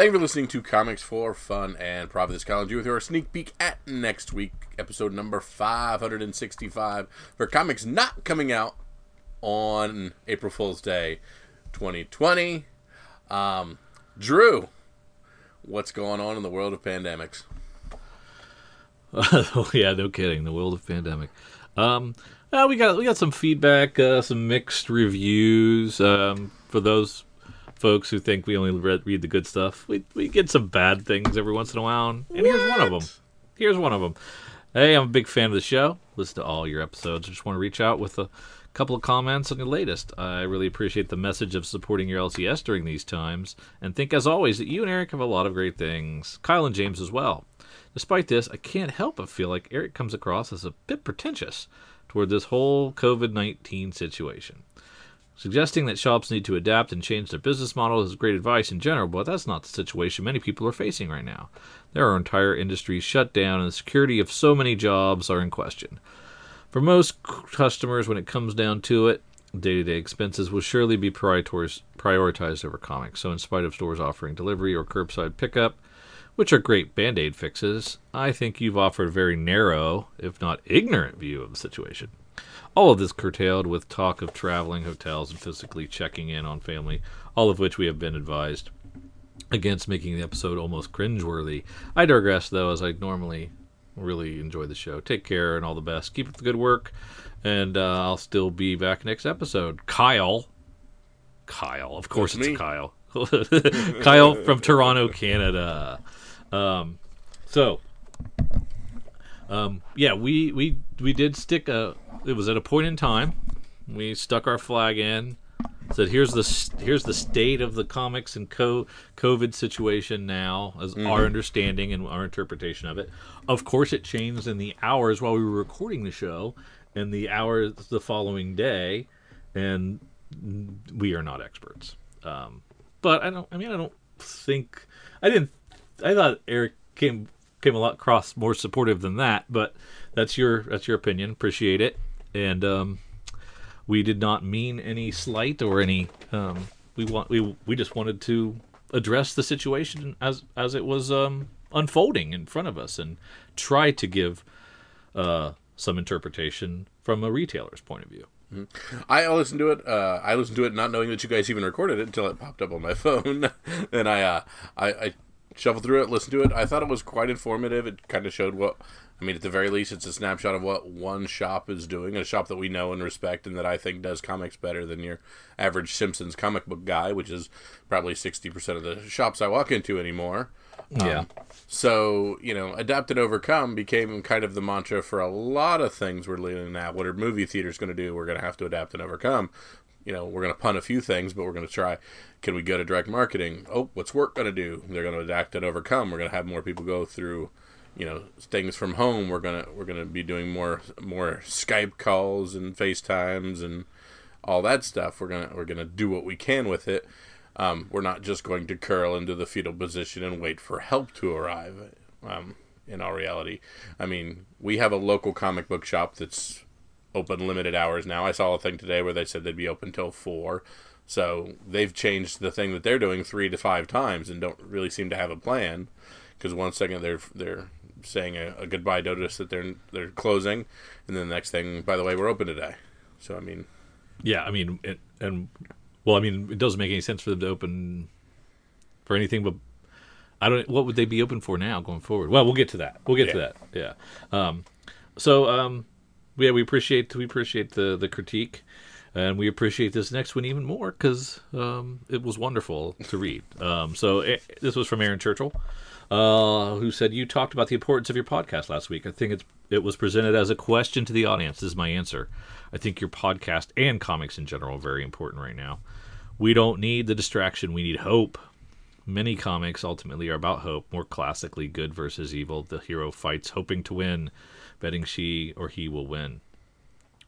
Thank you for listening to Comics for Fun and Profit. This Colin College with your sneak peek at next week, episode number 565 for comics not coming out on April Fool's Day 2020. Um, Drew, what's going on in the world of pandemics? oh yeah, no kidding. The world of pandemic. Um, uh, we got we got some feedback, uh, some mixed reviews. Um, for those folks who think we only read, read the good stuff, we we get some bad things every once in a while. And what? here's one of them. Here's one of them. Hey, I'm a big fan of the show. Listen to all your episodes. I just want to reach out with a couple of comments on your latest. I really appreciate the message of supporting your LCS during these times, and think as always that you and Eric have a lot of great things. Kyle and James as well. Despite this, I can't help but feel like Eric comes across as a bit pretentious toward this whole COVID 19 situation. Suggesting that shops need to adapt and change their business model is great advice in general, but that's not the situation many people are facing right now. There are entire industries shut down, and the security of so many jobs are in question. For most customers, when it comes down to it, day to day expenses will surely be prioritized over comics. So, in spite of stores offering delivery or curbside pickup, which are great band aid fixes, I think you've offered a very narrow, if not ignorant, view of the situation. All of this curtailed with talk of traveling, hotels, and physically checking in on family, all of which we have been advised against making the episode almost cringeworthy. I digress, though, as I normally really enjoy the show. Take care and all the best. Keep up the good work, and uh, I'll still be back next episode. Kyle. Kyle. Of course That's it's me. Kyle. Kyle from Toronto, Canada. Um, so, um, yeah, we, we we did stick a it was at a point in time. We stuck our flag in, said here's the here's the state of the comics and co- COVID situation now, as mm-hmm. our understanding and our interpretation of it. Of course, it changed in the hours while we were recording the show, and the hours the following day, and we are not experts. Um, but I don't. I mean, I don't think I didn't. I thought Eric came came a lot cross more supportive than that. But that's your that's your opinion. Appreciate it and um, we did not mean any slight or any. Um, we want we we just wanted to address the situation as as it was um, unfolding in front of us and try to give uh, some interpretation from a retailer's point of view. Mm-hmm. I listened to it. Uh, I listened to it not knowing that you guys even recorded it until it popped up on my phone, and I, uh, I, I shuffled through it, listened to it. I thought it was quite informative. It kind of showed what I mean, at the very least, it's a snapshot of what one shop is doing, a shop that we know and respect, and that I think does comics better than your average Simpsons comic book guy, which is probably 60% of the shops I walk into anymore. Yeah. Um, so, you know, adapt and overcome became kind of the mantra for a lot of things we're leaning at. What are movie theaters going to do? We're going to have to adapt and overcome. You know, we're going to punt a few things, but we're going to try. Can we go to direct marketing? Oh, what's work going to do? They're going to adapt and overcome. We're going to have more people go through you know things from home we're gonna we're gonna be doing more more skype calls and facetimes and all that stuff we're gonna we're gonna do what we can with it um, we're not just going to curl into the fetal position and wait for help to arrive um, in all reality i mean we have a local comic book shop that's open limited hours now i saw a thing today where they said they'd be open till four so they've changed the thing that they're doing three to five times and don't really seem to have a plan because one second they're they're saying a, a, goodbye notice that they're they're closing, and then the next thing, by the way, we're open today. So I mean, yeah, I mean, it, and well, I mean, it doesn't make any sense for them to open for anything but I don't. What would they be open for now going forward? Well, we'll get to that. We'll get yeah. to that. Yeah. Um, so um, yeah, we appreciate we appreciate the the critique, and we appreciate this next one even more because um, it was wonderful to read. Um, so it, eh, this was from Aaron Churchill uh, who said you talked about the importance of your podcast last week. I think it's it was presented as a question to the audience. This is my answer. I think your podcast and comics in general are very important right now. We don't need the distraction. We need hope. Many comics ultimately are about hope. More classically, good versus evil. The hero fights, hoping to win, betting she or he will win.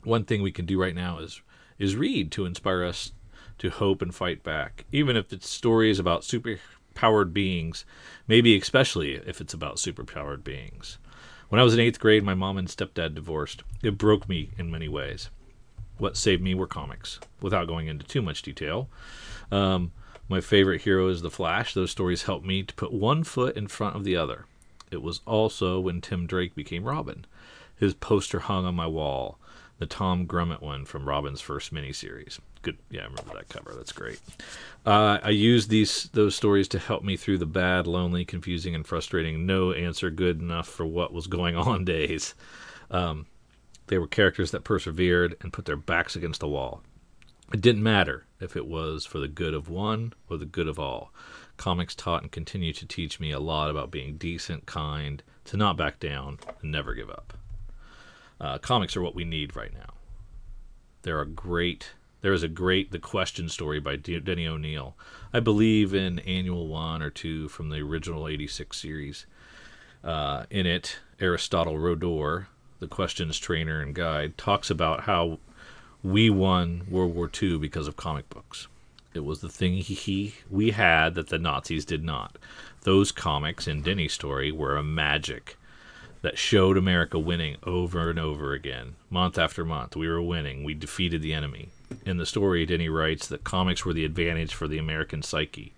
One thing we can do right now is is read to inspire us to hope and fight back, even if it's stories about superpowered beings, maybe especially if it's about superpowered beings. When I was in eighth grade, my mom and stepdad divorced. It broke me in many ways. What saved me were comics, without going into too much detail. Um, My favorite hero is the Flash. Those stories helped me to put one foot in front of the other. It was also when Tim Drake became Robin. His poster hung on my wall, the Tom Grummett one from Robin's first miniseries. Good, yeah, I remember that cover. That's great. Uh, I used these those stories to help me through the bad, lonely, confusing, and frustrating no answer good enough for what was going on days. Um, they were characters that persevered and put their backs against the wall. It didn't matter if it was for the good of one or the good of all. Comics taught and continue to teach me a lot about being decent, kind, to not back down, and never give up. Uh, comics are what we need right now. There are great. There is a great The Question story by Denny O'Neil. I believe in annual one or two from the original '86 series. Uh, in it, Aristotle Rodor, the questions trainer and guide, talks about how we won World War II because of comic books. It was the thing he, he we had that the Nazis did not. Those comics in Denny's story were a magic that showed America winning over and over again, month after month. We were winning. We defeated the enemy. In the story, Denny writes that comics were the advantage for the American psyche.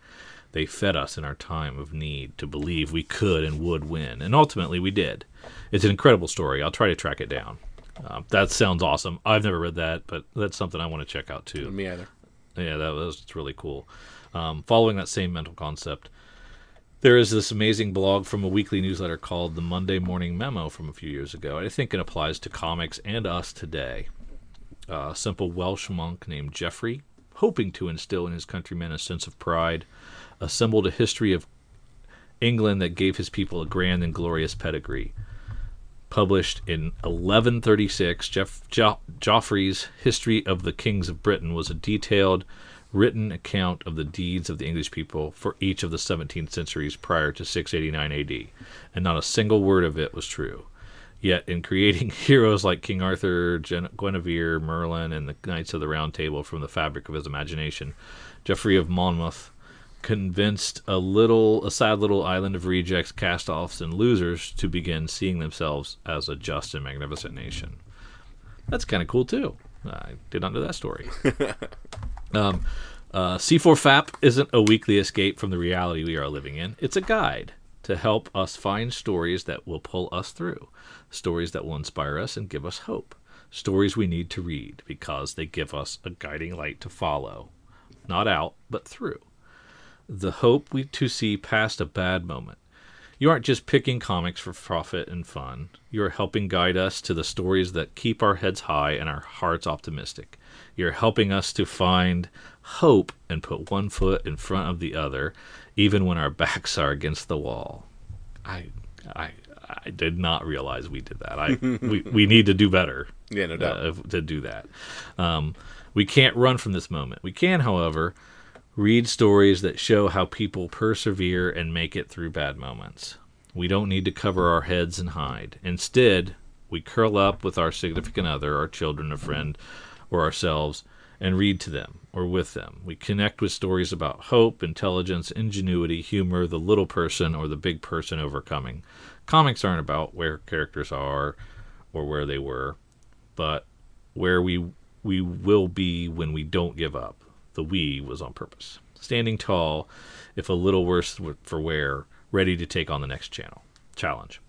They fed us in our time of need to believe we could and would win, and ultimately we did. It's an incredible story. I'll try to track it down. Uh, that sounds awesome. I've never read that, but that's something I want to check out too. Me either. Yeah, that was really cool. Um, following that same mental concept, there is this amazing blog from a weekly newsletter called the Monday Morning Memo from a few years ago. I think it applies to comics and us today. Uh, a simple Welsh monk named Geoffrey, hoping to instill in his countrymen a sense of pride, assembled a history of England that gave his people a grand and glorious pedigree. Published in 1136, Jeff, jo- Geoffrey's History of the Kings of Britain was a detailed written account of the deeds of the English people for each of the 17 centuries prior to 689 AD, and not a single word of it was true. Yet, in creating heroes like King Arthur, Gen- Guinevere, Merlin, and the Knights of the Round Table from the fabric of his imagination, Geoffrey of Monmouth convinced a little, a sad little island of rejects, cast-offs, and losers to begin seeing themselves as a just and magnificent nation. That's kind of cool too. I did not know that story. Um, uh, C4FAP isn't a weekly escape from the reality we are living in. It's a guide to help us find stories that will pull us through, stories that will inspire us and give us hope, stories we need to read because they give us a guiding light to follow, not out, but through. The hope we to see past a bad moment. You aren't just picking comics for profit and fun. You are helping guide us to the stories that keep our heads high and our hearts optimistic. You're helping us to find hope and put one foot in front of the other, even when our backs are against the wall. I, I, I did not realize we did that. I, we, we need to do better. Yeah, no doubt. Uh, to do that. Um, we can't run from this moment. We can, however, read stories that show how people persevere and make it through bad moments. We don't need to cover our heads and hide. Instead, we curl up with our significant other, our children, a friend, or ourselves and read to them or with them. We connect with stories about hope, intelligence, ingenuity, humor, the little person or the big person overcoming. Comics aren't about where characters are or where they were, but where we we will be when we don't give up. The we was on purpose. Standing tall, if a little worse for wear, ready to take on the next channel challenge,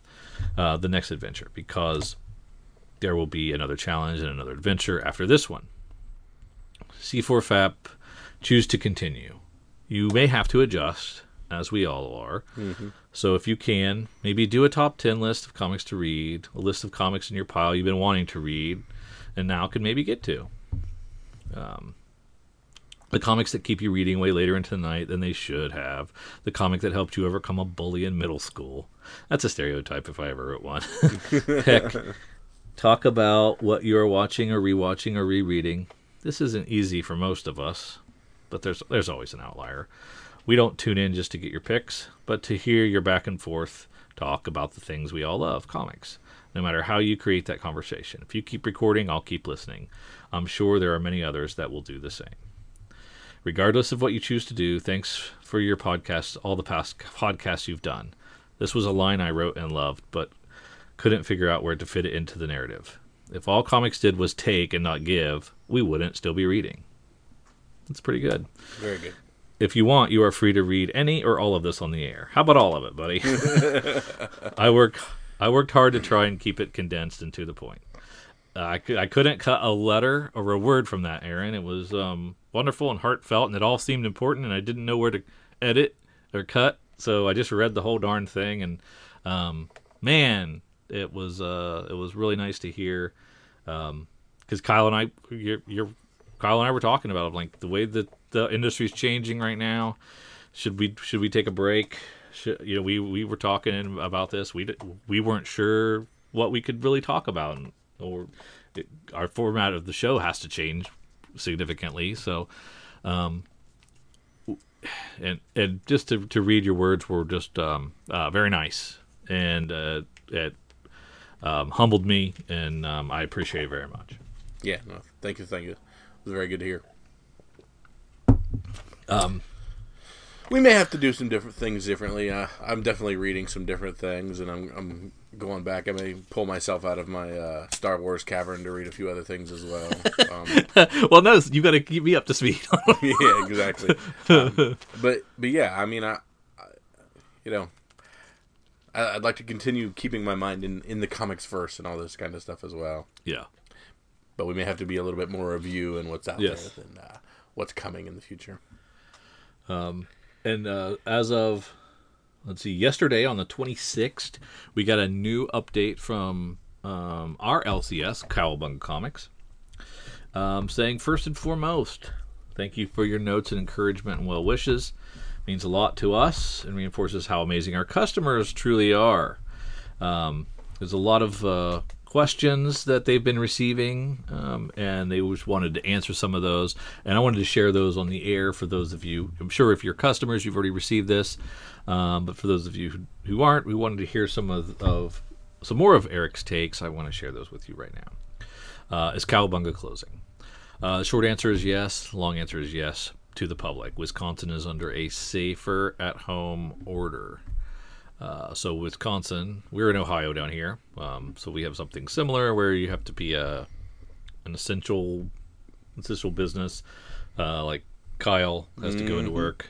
uh, the next adventure, because there will be another challenge and another adventure after this one. C4FAP, choose to continue. You may have to adjust, as we all are. Mm-hmm. So if you can, maybe do a top 10 list of comics to read, a list of comics in your pile you've been wanting to read, and now can maybe get to. Um, the comics that keep you reading way later into the night than they should have. The comic that helped you overcome a bully in middle school. That's a stereotype if I ever wrote one. Heck, talk about what you're watching or rewatching or rereading. This isn't easy for most of us, but there's there's always an outlier. We don't tune in just to get your picks, but to hear your back and forth talk about the things we all love, comics. No matter how you create that conversation. If you keep recording, I'll keep listening. I'm sure there are many others that will do the same. Regardless of what you choose to do, thanks for your podcasts, all the past podcasts you've done. This was a line I wrote and loved, but couldn't figure out where to fit it into the narrative. If all comics did was take and not give, we wouldn't still be reading. That's pretty good. Very good. if you want, you are free to read any or all of this on the air. How about all of it, buddy? I work I worked hard to try and keep it condensed and to the point. Uh, I, cou- I couldn't cut a letter or a word from that, Aaron. It was um, wonderful and heartfelt, and it all seemed important, and I didn't know where to edit or cut, so I just read the whole darn thing, and um, man, it was uh, it was really nice to hear because Kyle and I, you're, you're Kyle and I were talking about like the way that the industry's changing right now. Should we should we take a break? Should, you know, we we were talking about this. We we weren't sure what we could really talk about, and, or it, our format of the show has to change significantly. So, um, and and just to to read your words were just um, uh, very nice, and uh, it um, humbled me, and um, I appreciate it very much. Yeah, no, thank you, thank you. It was very good to hear. Um, We may have to do some different things differently. Uh, I'm definitely reading some different things, and I'm, I'm going back. I may pull myself out of my uh, Star Wars cavern to read a few other things as well. Um, well, no, you got to keep me up to speed. yeah, exactly. Um, but but yeah, I mean, I, I you know, I, I'd like to continue keeping my mind in in the comics first and all this kind of stuff as well. yeah. But we may have to be a little bit more review and what's out Yes. there than uh, what's coming in the future. And uh, as of, let's see, yesterday on the 26th, we got a new update from um, our LCS, Cowabunga Comics, um, saying first and foremost, thank you for your notes and encouragement and well wishes. means a lot to us and reinforces how amazing our customers truly are. Um, there's a lot of uh, questions that they've been receiving, um, and they just wanted to answer some of those. And I wanted to share those on the air for those of you. I'm sure if you're customers, you've already received this, um, but for those of you who, who aren't, we wanted to hear some of, of some more of Eric's takes. I want to share those with you right now. Uh, is Cowabunga closing? Uh, the short answer is yes. Long answer is yes to the public. Wisconsin is under a safer at home order. Uh, so Wisconsin, we're in Ohio down here, um, so we have something similar where you have to be a an essential essential business. Uh, like Kyle has to go into work.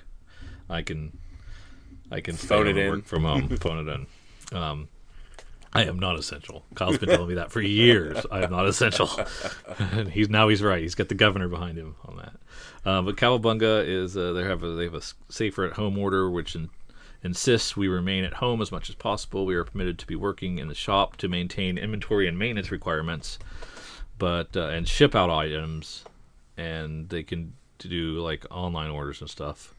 I can I can Phone it in. work from home, phone it in. Um, I am not essential. Kyle's been telling me that for years. I am not essential, and he's now he's right. He's got the governor behind him on that. Uh, but Cowabunga is uh, they have a, they have a safer at home order, which in, insists we remain at home as much as possible. We are permitted to be working in the shop to maintain inventory and maintenance requirements, but uh, and ship out items, and they can do like online orders and stuff,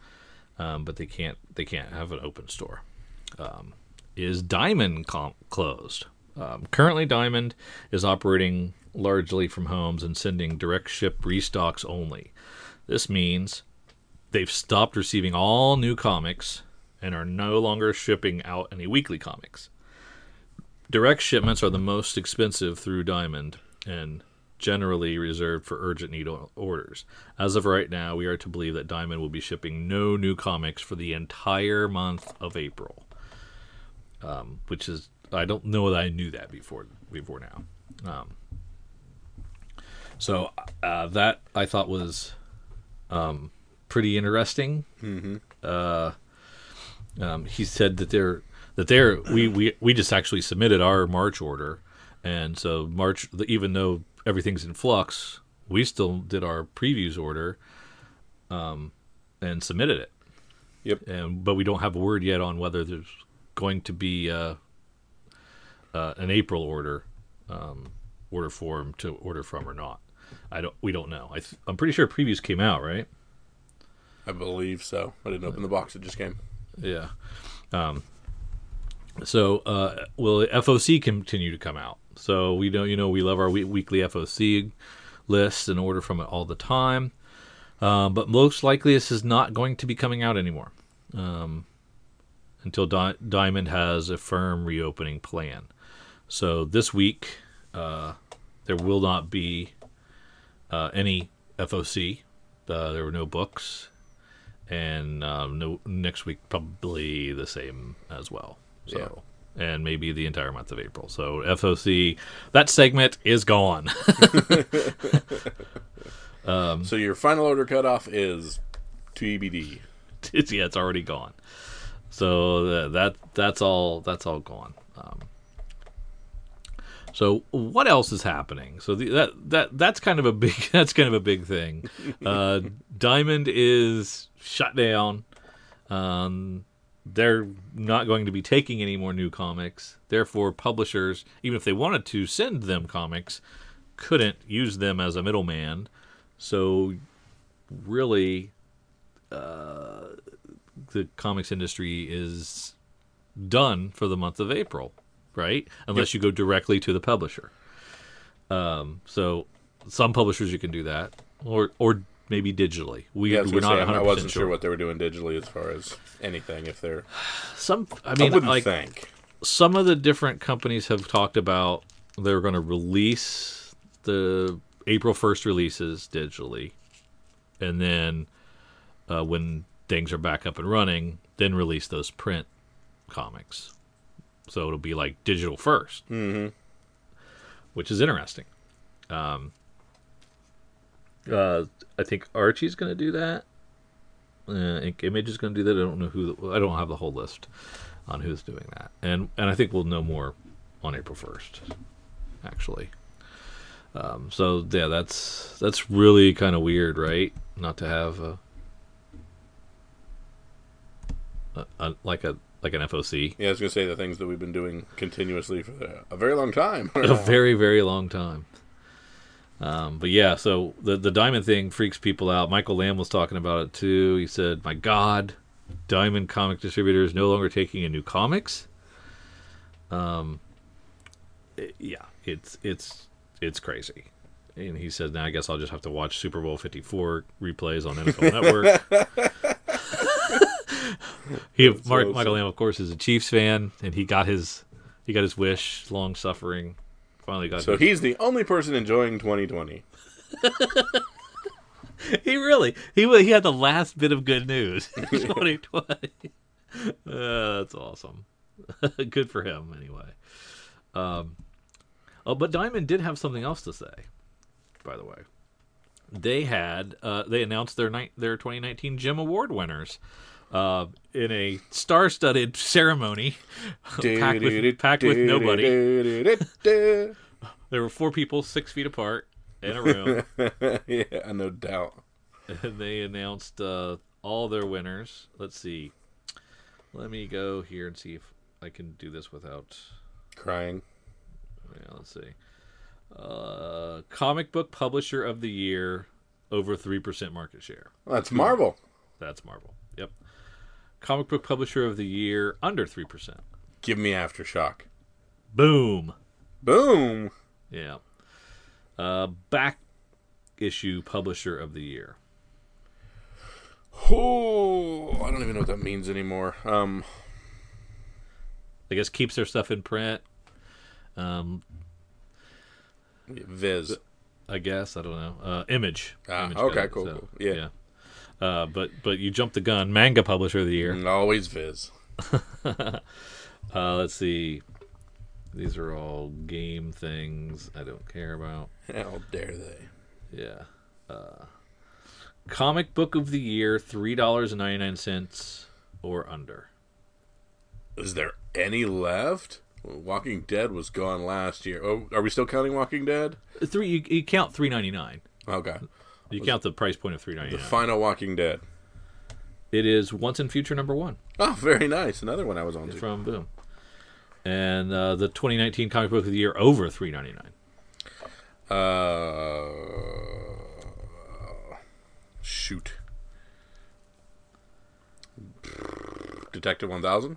um, but they can't they can't have an open store. Um, is Diamond com- closed? Um, currently, Diamond is operating largely from homes and sending direct ship restocks only. This means they've stopped receiving all new comics and are no longer shipping out any weekly comics. Direct shipments are the most expensive through Diamond and generally reserved for urgent need orders. As of right now, we are to believe that Diamond will be shipping no new comics for the entire month of April. Um, which is I don't know that I knew that before before now. Um, so uh, that I thought was um, pretty interesting. Mm-hmm. Uh, um, he said that they're that they're we, we we just actually submitted our March order, and so March even though everything's in flux, we still did our previews order, um, and submitted it. Yep. And but we don't have a word yet on whether there's going to be uh, uh, an April order um, order form to order from or not. I don't. We don't know. I th- I'm pretty sure previews came out, right? I believe so. I didn't open the box; it just came. Yeah. Um, so uh, will FOC continue to come out? So we don't, you know, we love our we- weekly FOC lists and order from it all the time. Um, but most likely, this is not going to be coming out anymore um, until Di- Diamond has a firm reopening plan. So this week, uh, there will not be uh, any FOC. Uh, there were no books, and um, no next week probably the same as well. So. And maybe the entire month of April. So FOC, that segment is gone. so your final order cutoff is TBD. it's, yeah, it's already gone. So uh, that that's all that's all gone. Um, so what else is happening? So the, that that that's kind of a big that's kind of a big thing. Uh, Diamond is shut down. Um, they're not going to be taking any more new comics. Therefore, publishers, even if they wanted to send them comics, couldn't use them as a middleman. So, really, uh, the comics industry is done for the month of April, right? Unless you go directly to the publisher. Um, so, some publishers you can do that, or or maybe digitally. We Yeah, I, we're not. say, I 100% wasn't sure. sure what they were doing digitally as far as anything. If they're, Some, I I, mean, wouldn't like think. some of the different companies have talked about they're going to release the April 1st releases digitally and then uh, when things are back up and running then release those print comics so it'll be like digital 1st Mm-hmm. which is interesting um, uh, I think Archie's going to do that uh, I think Image is going to do that I don't know who I don't have the whole list on who's doing that, and and I think we'll know more on April first, actually. Um, so yeah, that's that's really kind of weird, right? Not to have a, a, a like a like an FOC Yeah, I was gonna say the things that we've been doing continuously for a very long time. a very very long time. Um, but yeah, so the the diamond thing freaks people out. Michael Lamb was talking about it too. He said, "My God, Diamond Comic Distributor is no longer taking in new comics." Um, it- yeah, it's it's it's crazy. And he said, "Now I guess I'll just have to watch Super Bowl Fifty Four replays on NFL Network." he Mark, awesome. Michael Lamb, of course, is a Chiefs fan, and he got his he got his wish. Long suffering, finally got. so his, he's the only person enjoying 2020. he really he he had the last bit of good news. 2020. Uh, that's awesome. good for him, anyway. Um, oh, but Diamond did have something else to say. By the way, they had uh, they announced their ni- their 2019 Gem Award winners. Uh, in a star-studded ceremony, packed with, packed with nobody. There were four people, six feet apart, in a room. yeah, no doubt. and they announced uh, all their winners. Let's see. Let me go here and see if I can do this without. Crying. Yeah, let's see. Uh, comic book publisher of the year, over three percent market share. Well, that's Marvel. That's Marvel. Yep. Comic book publisher of the year, under three percent. Give me aftershock. Boom. Boom. Yeah. Uh, back issue publisher of the year. Oh, I don't even know what that means anymore. Um, I guess keeps their stuff in print. Um, Viz. I guess I don't know. Uh, Image. Ah, Image okay, cool, cool. Yeah. yeah. Uh, but but you jumped the gun. Manga publisher of the year. And Always Viz. Uh, let's see. These are all game things I don't care about. How dare they? Yeah. Uh, comic book of the year, three dollars and ninety nine cents or under. Is there any left? Walking Dead was gone last year. Oh, are we still counting Walking Dead? Three. You, you count three ninety nine. Okay. You count the price point of three ninety nine. The final Walking Dead. It is Once and Future number one Oh, very nice. Another one I was on. to. from Boom, and uh, the twenty nineteen comic book of the year over three ninety nine. Uh, shoot. Detective 1000?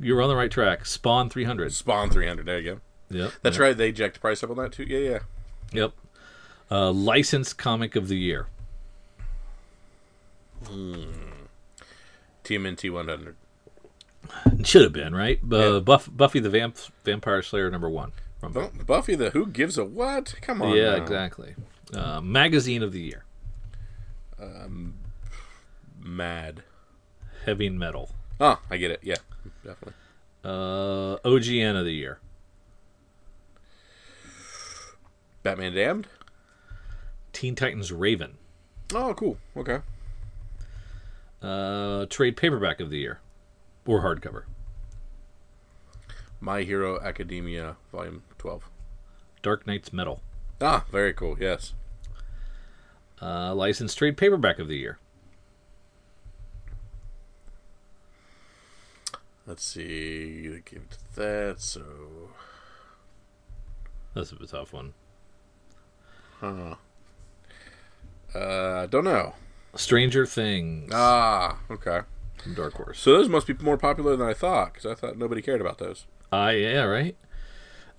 You're on the right track. Spawn three hundred. Spawn 300. There you go. Yep. That's right. They jacked the price up on that too. Yeah, yeah. Yep. Uh, licensed comic of the year. TMNT 100. Should have been right. Uh, Buff, Buffy the Vamp, Vampire Slayer number one. From Bu- Buffy the Who Gives a What? Come on. yeah, now. exactly. Uh, magazine of the year. Mad. Heavy Metal. Oh, I get it. Yeah, definitely. Uh, OGN of the year. Batman Damned? Teen Titans Raven. Oh, cool. Okay. Uh, trade paperback of the year, or hardcover. My Hero Academia, Volume 12. Dark Nights Metal. Ah, very cool. Yes. Uh, licensed trade paperback of the year. Let's see. They gave it to that, so. That's a tough one. Huh. Uh, don't know. Stranger Things Ah, okay. from Dark Horse. So those must be more popular than I thought, because I thought nobody cared about those. Ah, yeah, right.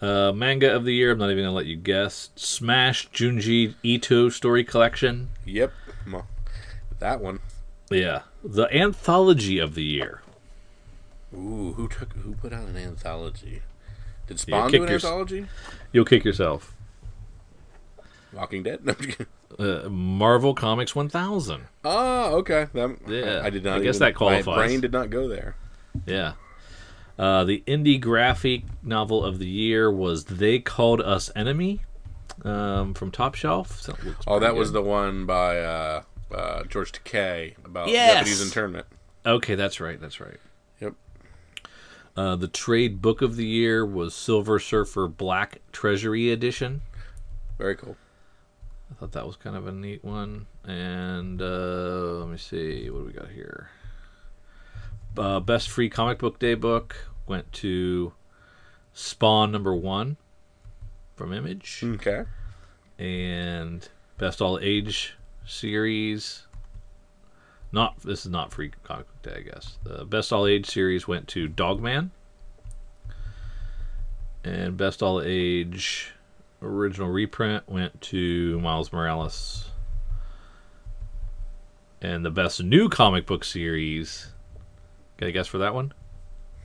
Uh, manga of the year. I'm not even gonna let you guess. Smash Junji Ito story collection. Yep. Well, that one. Yeah, the anthology of the year. Ooh, who took who put out an anthology? Did Spawn do an your- anthology? You'll kick yourself. Walking Dead? No, I'm just kidding. Uh, Marvel Comics 1000. Ah, okay. That, Yeah, I, I did not. I guess even- that qualifies. My brain did not go there. Yeah. Uh, the indie graphic novel of the year was They Called Us Enemy um, from Top Shelf. So Oh, that pretty was the one by uh, uh, George Takei about Yes! Japanese internment. Okay, that's right. That's right. Yep. Uh, the trade book of the year was Silver Surfer Black Treasury Edition. Very cool. I thought that was kind of a neat one. And uh, let me see, what do we got here? Uh, best free comic book day book went to Spawn number one from Image, Okay. and best all age series. Not this is not free comic book day, I guess. The best all age series went to Dogman, and best all age original reprint went to Miles Morales. And the best new comic book series. Got a guess for that one?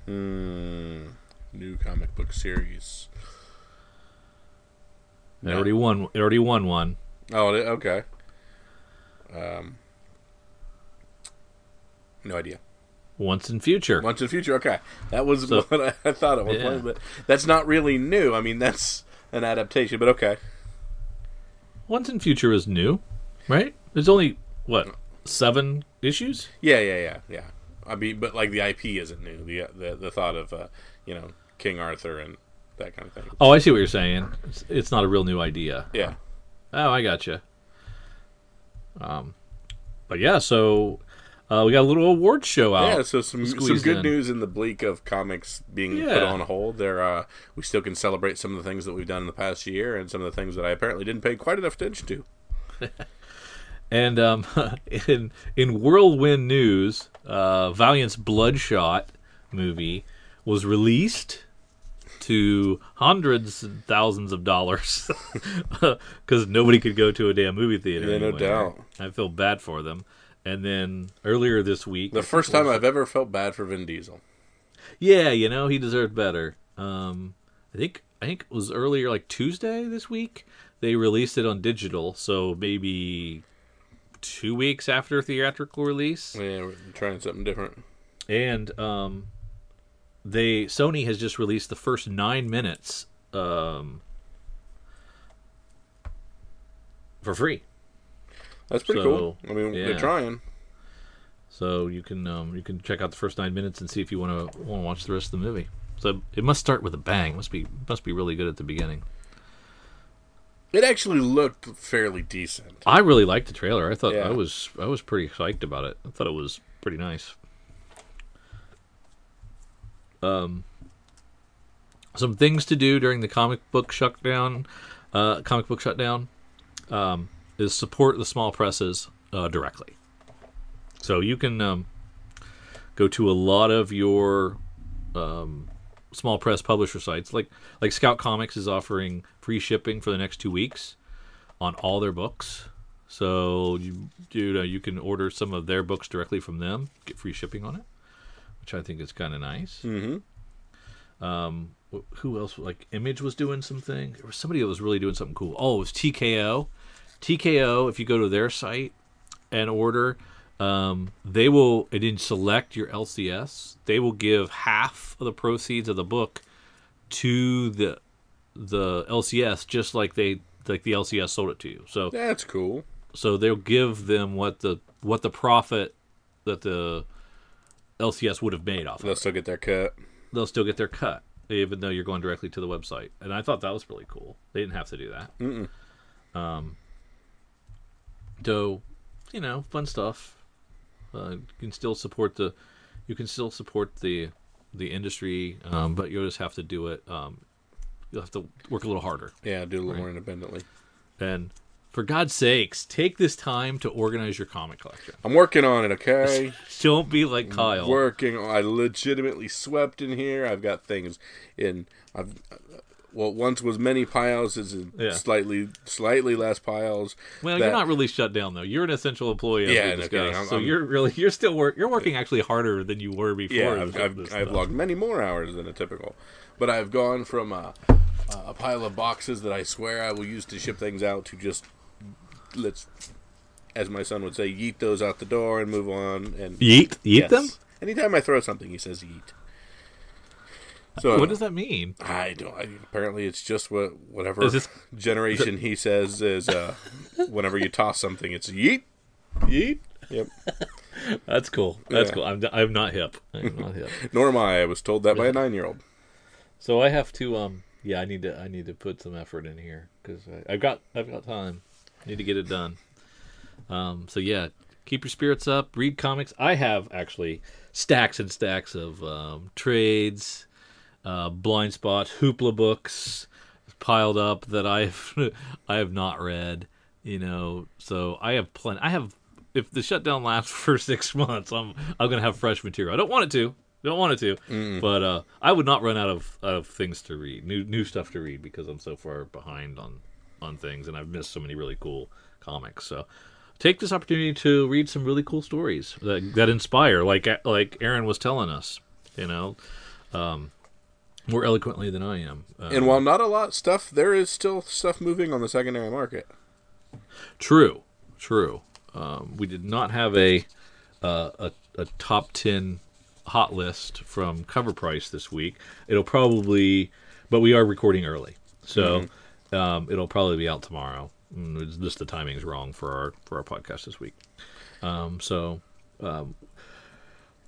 Hmm. New comic book series. It already won. It already won one. Oh, okay. Um. No idea. Once and Future. Once in the future. Okay, that was So- what I, I thought at one Yeah. point, but that's not really new. I mean, that's an adaptation, but okay. Once and Future is new, right? There's only what seven issues. Yeah, yeah, yeah, yeah. I mean, but like the IP isn't new. The the the thought of uh, you know King Arthur and that kind of thing. Oh, I see what you're saying. It's, it's not a real new idea. Yeah. Oh, I gotcha. Um, but yeah, so uh, we got a little award show out. Yeah, so some some good in. news in the bleak of comics being put on hold. There, uh, we still can celebrate some of the things that we've done in the past year, and some of the things that I apparently didn't pay quite enough attention to. And um, in in whirlwind news, uh, Valiant's Bloodshot movie was released to hundreds and thousands of dollars because nobody could go to a damn movie theater. Yeah, no doubt. I feel bad for them. And then earlier this week, The first time I've ever felt bad for Vin Diesel. yeah, you know, he deserved better. Um, I think I think it was earlier, like Tuesday this week. They released it on digital, so maybe two weeks after theatrical release. Yeah, we're trying something different. And um, they Sony has just released the first nine minutes um, for free. That's pretty So, cool. I mean, yeah. they're trying. So you can um, you can check out the first nine minutes and see if you want to want to watch the rest of the movie. So it must start with a bang. Must be must be really good at the beginning. It actually looked fairly decent. I really liked the trailer. I thought Yeah. I was I was pretty psyched about it. I thought it was pretty nice. Um, some things to do during the comic book shutdown. Uh, comic book shutdown um, is support the small presses uh, directly. So you can um, go to a lot of your um, small press publisher sites, like like Scout Comics is offering free shipping for the next two weeks on all their books. So you you know you can order some of their books directly from them, get free shipping on it, which I think is kind of nice. Mm-hmm. Um, who else? Like Image was doing something. There was somebody that was really doing something cool. Oh, it was TKO. TKO. If you go to their site and order, um, they will and then select your LCS. They will give half of the proceeds of the book to the the LCS, just like they like the LCS sold it to you. So That's cool. so they'll give them what the what the profit that the LCS would have made off. Of. They'll of it. still get their cut. They'll still get their cut, even though you're going directly to the website. And I thought that was really cool. They didn't have to do that. Um, so, you know, fun stuff. Uh, you can still support the, you can still support the, the industry, um, but you'll just have to do it. Um, you'll have to work a little harder. Yeah, do a little Right. more independently. And for God's sakes, take this time to organize your comic collection. I'm working on it. Okay. Don't be like Kyle. working. I legitimately swept in here. I've got things in. I've well, once was many piles. Is Yeah. slightly slightly less piles. Well, that- you're not really shut down though. You're an essential employee, Yeah, no kidding. So I'm- you're really you're still work. You're working actually harder than you were before. Yeah, I've I've, I've logged many more hours than a typical, but I've gone from a, a pile of boxes that I swear I will use to ship things out to just let's, as my son would say, yeet those out the door and move on. And Yeet, yeet Yes. them. Anytime I throw something, he says yeet. So What does that mean? I don't. I, apparently, it's just what whatever this- generation he says is. Uh, whenever you toss something, it's yeet, yeet. Yep. That's cool. That's Yeah. cool. I'm I'm not hip. I'm not hip. Nor am I. I was told that by a nine-year-old. So I have to um yeah I need to I need to put some effort in here because I've got I've got time. I need to get it done. Um so yeah, keep your spirits up. Read comics. I have actually stacks and stacks of um, trades, uh, blind spot, hoopla books piled up that I've I have not read. You know, so I have plenty. I have if the shutdown lasts for six months, I'm I'm gonna have fresh material. I don't want it to. Don't want it to, but uh, I would not run out of, of things to read, new new stuff to read because I'm so far behind on on things, and I've missed so many really cool comics. So take this opportunity to read some really cool stories that that inspire, like like Aaron was telling us, you know, um, more eloquently than I am. Uh, And while not a lot stuff, there is still stuff moving on the secondary market. True, true. Um, we did not have a, uh, a a top ten hot list from CovrPrice this week. It'll probably, but we are recording early, so um, it'll probably be out tomorrow. Mm, It's just the timing's wrong for our for our podcast this week. Um, so.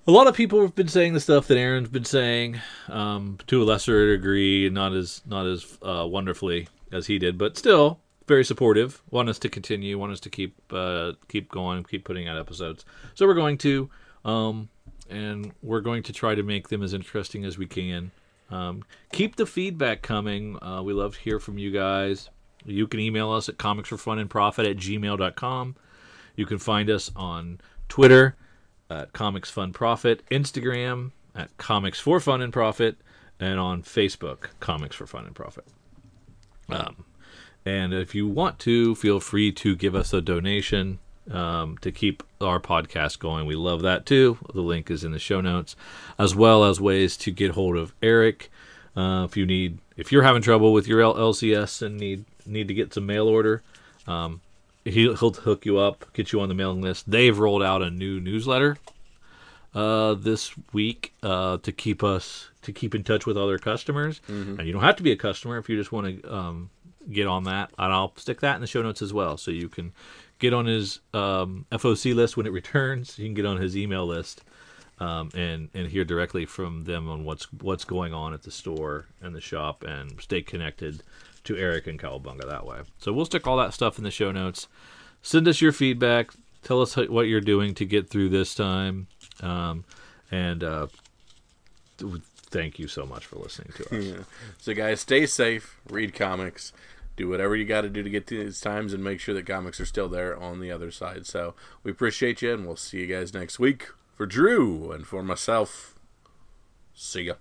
A lot of people have been saying the stuff that Aaron's been saying, um, to a lesser degree, not as not as uh, wonderfully as he did, but still very supportive. Want us to continue, want us to keep uh, keep going, keep putting out episodes. So we're going to, um, and we're going to try to make them as interesting as we can. Um, keep the feedback coming. Uh, we love to hear from you guys. You can email us at comicsforfunandprofit at gmail.com. You can find us on Twitter at Comics Fun Profit, Instagram at Comics for Fun and Profit, and on Facebook, Comics for Fun and Profit. Um, and if you want to, feel free to give us a donation um, to keep our podcast going. We love that too. The link is in the show notes, as well as ways to get hold of Eric. Uh, if you need, if you're having trouble with your LCS and need need to get some mail order, um, he'll, he'll hook you up, get you on the mailing list. They've rolled out a new newsletter uh, this week uh, to keep us to keep in touch with other customers. And you don't have to be a customer if you just want to um, get on that. And I'll stick that in the show notes as well, so you can get on his um, FOC list when it returns. You can get on his email list. Um, and and hear directly from them on what's what's going on at the store and the shop, and stay connected to Eric and Cowabunga that way. So we'll stick all that stuff in the show notes. Send us your feedback. Tell us what you're doing to get through this time. Um, and uh, thank you so much for listening to us. Yeah. So, guys, stay safe. Read comics. Do whatever you got to do to get through these times, and make sure that comics are still there on the other side. So, we appreciate you, and we'll see you guys next week. For Drew and for myself, see ya.